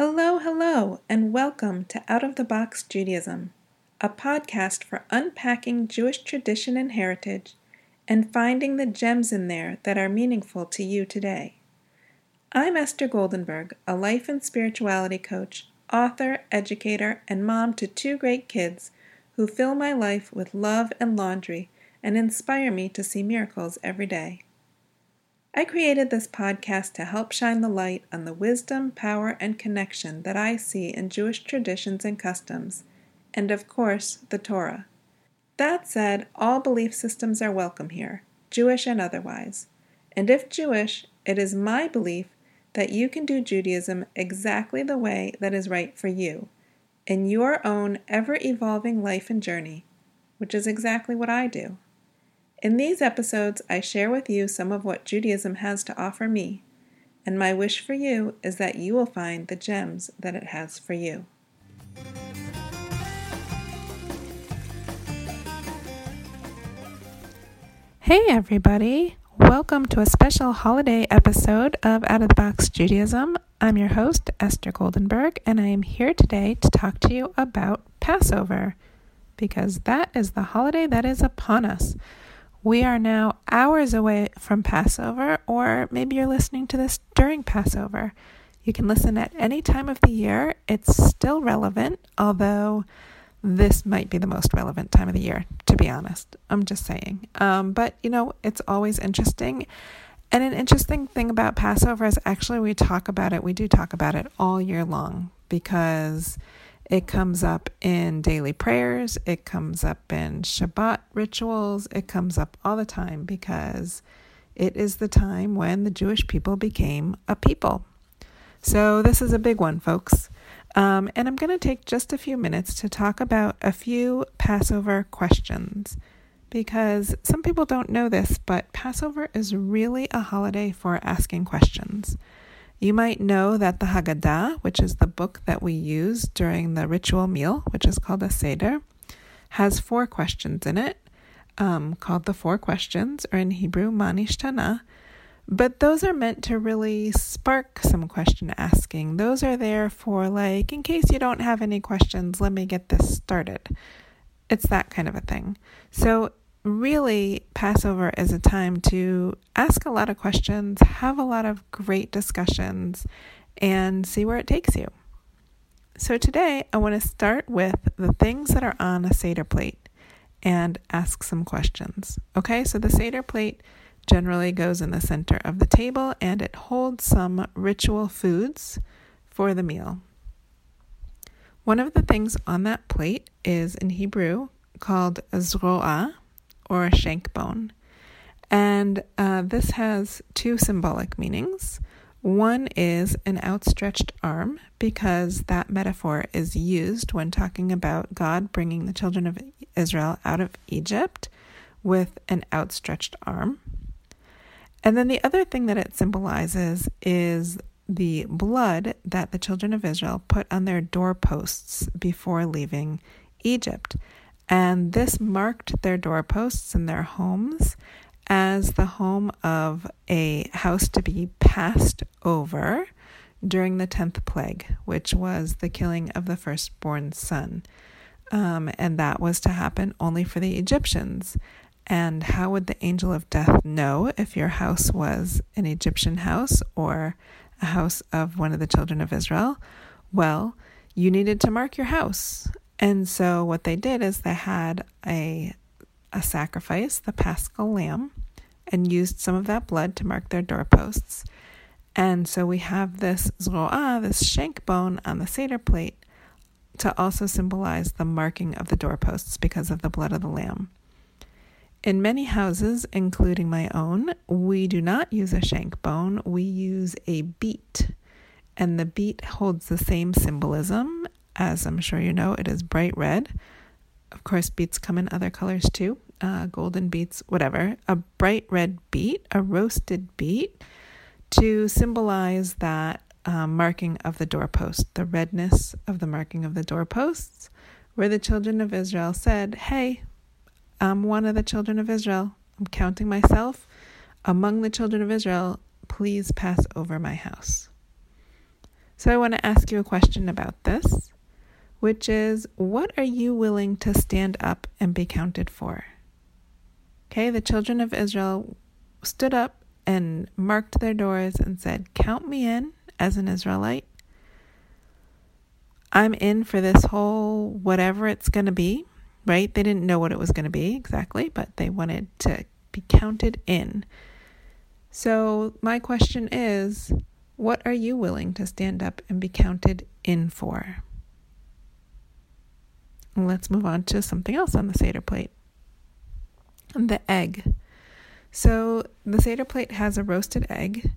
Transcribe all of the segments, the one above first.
Hello, hello, and welcome to Out of the Box Judaism, a podcast for unpacking Jewish tradition and heritage and finding the gems in there that are meaningful to you today. I'm Esther Goldenberg, a life and spirituality coach, author, educator, and mom to two great kids who fill my life with love and laundry and inspire me to see miracles every day. I created this podcast to help shine the light on the wisdom, power, and connection that I see in Jewish traditions and customs, and of course, the Torah. That said, all belief systems are welcome here, Jewish and otherwise. And if Jewish, it is my belief that you can do Judaism exactly the way that is right for you, in your own ever evolving life and journey, which is exactly what I do. In these episodes, I share with you some of what Judaism has to offer me, and my wish for you is that you will find the gems that it has for you. Hey, everybody! Welcome to a special holiday episode of Out of the Box Judaism. I'm your host, Esther Goldenberg, and I am here today to talk to you about Passover because that is the holiday that is upon us. We are now hours away from Passover, or maybe you're listening to this during Passover. You can listen at any time of the year. It's still relevant, although this might be the most relevant time of the year, to be honest. I'm just saying. Um, but, you know, it's always interesting. And an interesting thing about Passover is actually we talk about it, we do talk about it all year long because it comes up in daily prayers, it comes up in Shabbat rituals, it comes up all the time because it is the time when the Jewish people became a people. So, this is a big one, folks. Um, and I'm going to take just a few minutes to talk about a few Passover questions because some people don't know this, but Passover is really a holiday for asking questions. You might know that the Haggadah, which is the book that we use during the ritual meal, which is called a Seder, has four questions in it, um, called the Four Questions, or in Hebrew, Manishtana. But those are meant to really spark some question asking. Those are there for, like, in case you don't have any questions, let me get this started. It's that kind of a thing. So really, Passover is a time to ask a lot of questions, have a lot of great discussions, and see where it takes you. So, today I want to start with the things that are on a Seder plate and ask some questions. Okay, so the Seder plate generally goes in the center of the table and it holds some ritual foods for the meal. One of the things on that plate is in Hebrew called zroa, or a shank bone. And uh, this has two symbolic meanings. One is an outstretched arm, because that metaphor is used when talking about God bringing the children of Israel out of Egypt with an outstretched arm. And then the other thing that it symbolizes is the blood that the children of Israel put on their doorposts before leaving Egypt. And this marked their doorposts and their homes as the home of a house to be passed over during the 10th plague, which was the killing of the firstborn son. Um, and that was to happen only for the Egyptians. And how would the angel of death know if your house was an Egyptian house or a house of one of the children of Israel? Well, you needed to mark your house. And so what they did is they had a a sacrifice, the paschal lamb, and used some of that blood to mark their doorposts. And so we have this zroah, this shank bone on the Seder plate to also symbolize the marking of the doorposts because of the blood of the lamb. In many houses, including my own, we do not use a shank bone, we use a beet. And the beet holds the same symbolism as I'm sure you know, it is bright red. Of course, beets come in other colors too uh, golden beets, whatever. A bright red beet, a roasted beet, to symbolize that um, marking of the doorpost, the redness of the marking of the doorposts, where the children of Israel said, Hey, I'm one of the children of Israel. I'm counting myself among the children of Israel. Please pass over my house. So I want to ask you a question about this, which is what are you willing to stand up and be counted for? Okay, the children of Israel stood up and marked their doors and said, Count me in as an Israelite. I'm in for this whole whatever it's going to be, right? They didn't know what it was going to be exactly, but they wanted to be counted in. So, my question is what are you willing to stand up and be counted in for? Let's move on to something else on the Seder plate the egg. So, the Seder plate has a roasted egg,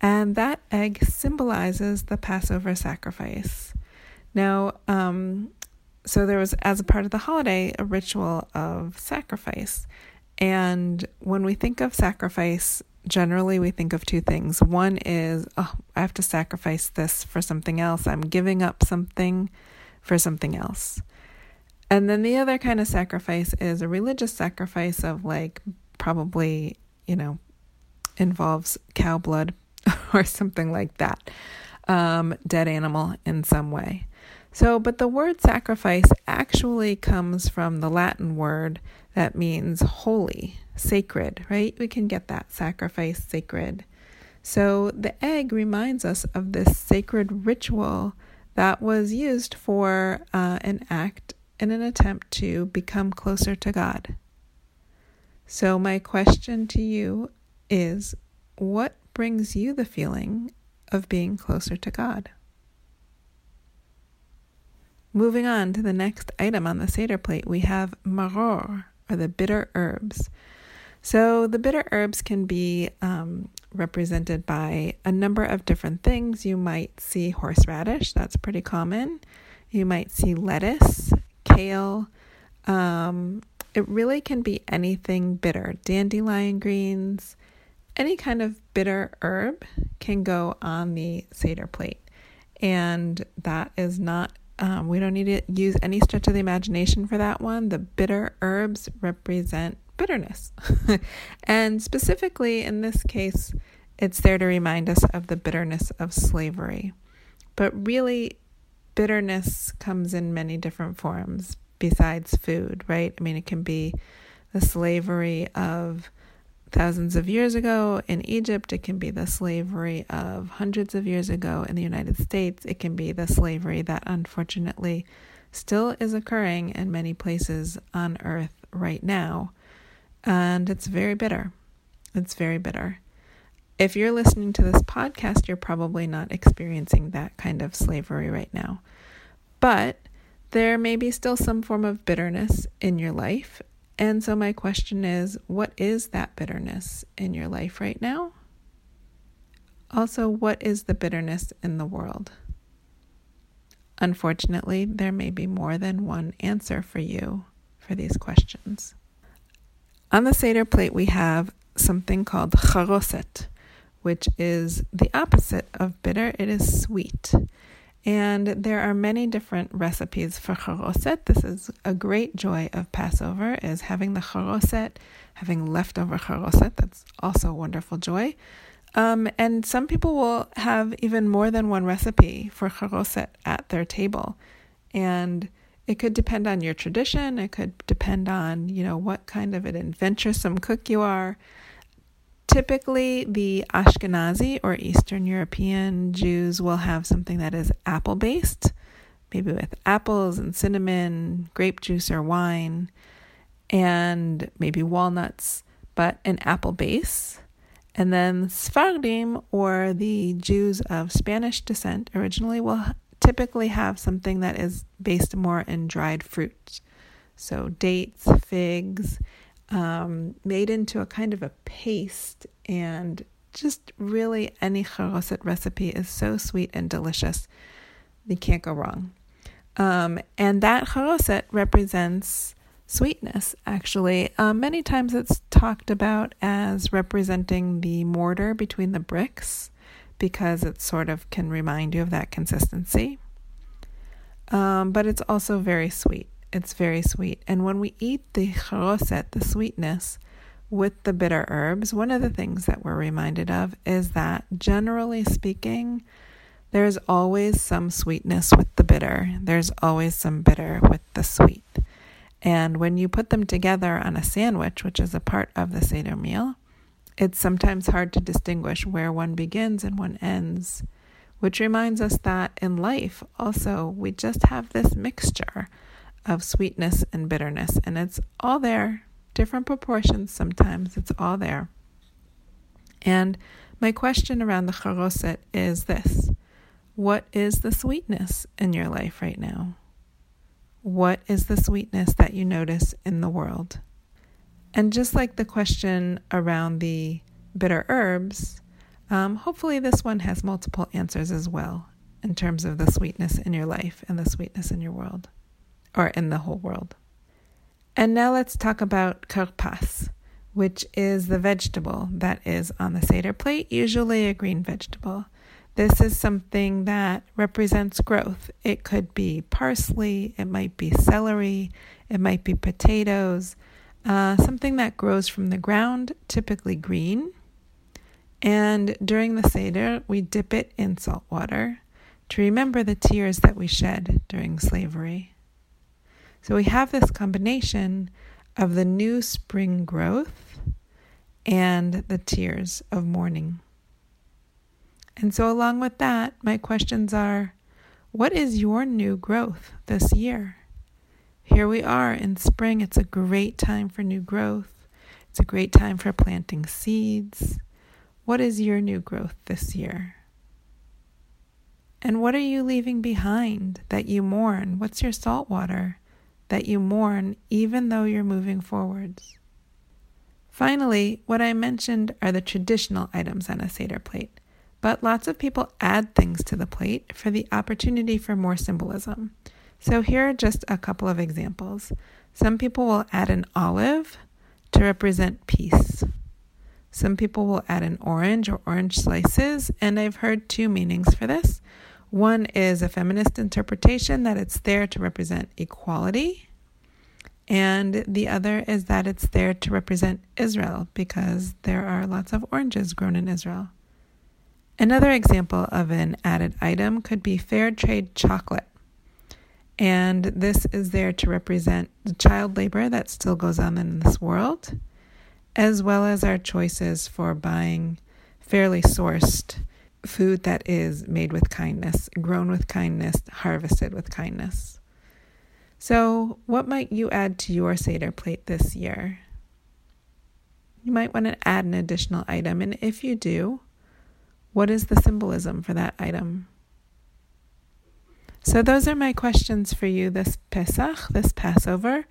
and that egg symbolizes the Passover sacrifice. Now, um, so there was, as a part of the holiday, a ritual of sacrifice. And when we think of sacrifice, generally we think of two things. One is, oh, I have to sacrifice this for something else. I'm giving up something for something else. And then the other kind of sacrifice is a religious sacrifice of like probably, you know, involves cow blood or something like that, um, dead animal in some way. So, but the word sacrifice actually comes from the Latin word that means holy, sacred, right? We can get that sacrifice, sacred. So the egg reminds us of this sacred ritual that was used for uh, an act in an attempt to become closer to God. So, my question to you is what brings you the feeling of being closer to God? Moving on to the next item on the Seder plate, we have maror, or the bitter herbs. So, the bitter herbs can be um, represented by a number of different things. You might see horseradish, that's pretty common. You might see lettuce, kale. Um, it really can be anything bitter. Dandelion greens, any kind of bitter herb can go on the Seder plate. And that is not um, we don't need to use any stretch of the imagination for that one. The bitter herbs represent bitterness. and specifically in this case, it's there to remind us of the bitterness of slavery. But really, bitterness comes in many different forms besides food, right? I mean, it can be the slavery of thousands of years ago in Egypt. It can be the slavery of hundreds of years ago in the United States. It can be the slavery that unfortunately still is occurring in many places on earth right now. And it's very bitter. It's very bitter. If you're listening to this podcast, you're probably not experiencing that kind of slavery right now. But there may be still some form of bitterness in your life, and so, my question is what is that bitterness in your life right now? Also, what is the bitterness in the world? Unfortunately, there may be more than one answer for you for these questions. On the Seder plate, we have something called charoset, which is the opposite of bitter. It is sweet. And there are many different recipes for charoset. This is a great joy of Passover is having the charoset, having leftover charoset. That's also a wonderful joy. Um, and some people will have even more than one recipe for charoset at their table. And it could depend on your tradition. It could depend on, you know, what kind of an adventuresome cook you are. Typically, the Ashkenazi or Eastern European Jews will have something that is apple based, maybe with apples and cinnamon, grape juice or wine, and maybe walnuts, but an apple base. And then Sephardim, or the Jews of Spanish descent, originally will typically have something that is based more in dried fruits. So dates, figs, um, made into a kind of a paste. And just really any charoset recipe is so sweet and delicious. You can't go wrong. Um, and that charoset represents sweetness, actually. Um, many times it's talked about as representing the mortar between the bricks because it sort of can remind you of that consistency. Um, but it's also very sweet. It's very sweet. And when we eat the charoset, the sweetness, with the bitter herbs, one of the things that we're reminded of is that generally speaking, There's always some sweetness with the bitter. There's always some bitter with the sweet. And when you put them together on a sandwich, which is a part of the Seder meal, it's sometimes hard to distinguish where one begins and one ends, which reminds us that in life also we just have this mixture of sweetness and bitterness, and it's all there, different proportions sometimes, it's all there. And my question around the charoset is this What is the sweetness in your life right now? What is the sweetness that you notice in the world? And just like the question around the bitter herbs, um, hopefully this one has multiple answers as well in terms of the sweetness in your life and the sweetness in your world, or in the whole world. And now let's talk about karpas, which is the vegetable that is on the Seder plate, usually a green vegetable. This is something that represents growth. It could be parsley, it might be celery, it might be potatoes, uh, something that grows from the ground, typically green. And during the Seder, we dip it in salt water to remember the tears that we shed during slavery. So we have this combination of the new spring growth and the tears of mourning. And so, along with that, my questions are what is your new growth this year? Here we are in spring. It's a great time for new growth. It's a great time for planting seeds. What is your new growth this year? And what are you leaving behind that you mourn? What's your salt water that you mourn even though you're moving forwards? Finally, what I mentioned are the traditional items on a Seder plate, but lots of people add things to the plate for the opportunity for more symbolism. So here are just a couple of examples. Some people will add an olive to represent peace. Some people will add an orange or orange slices, and I've heard two meanings for this. One is a feminist interpretation that it's there to represent equality, and the other is that it's there to represent Israel because there are lots of oranges grown in Israel. Another example of an added item could be fair trade chocolate. And this is there to represent the child labor that still goes on in this world, as well as our choices for buying fairly sourced food that is made with kindness, grown with kindness, harvested with kindness. So, what might you add to your Seder plate this year? You might want to add an additional item, and if you do, what is the symbolism for that item? So, those are my questions for you this Pesach, this Passover.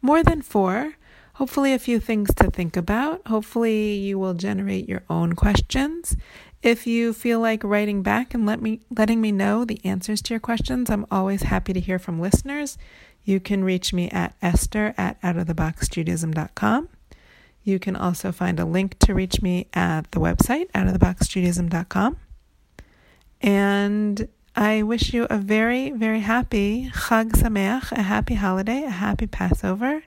More than four. Hopefully, a few things to think about. Hopefully, you will generate your own questions. If you feel like writing back and let me letting me know the answers to your questions, I'm always happy to hear from listeners. You can reach me at esther at outoftheboxjudaism.com. You can also find a link to reach me at the website, outoftheboxjudaism.com. And I wish you a very, very happy Chag Sameach, a happy holiday, a happy Passover,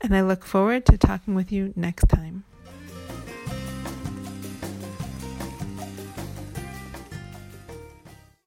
and I look forward to talking with you next time.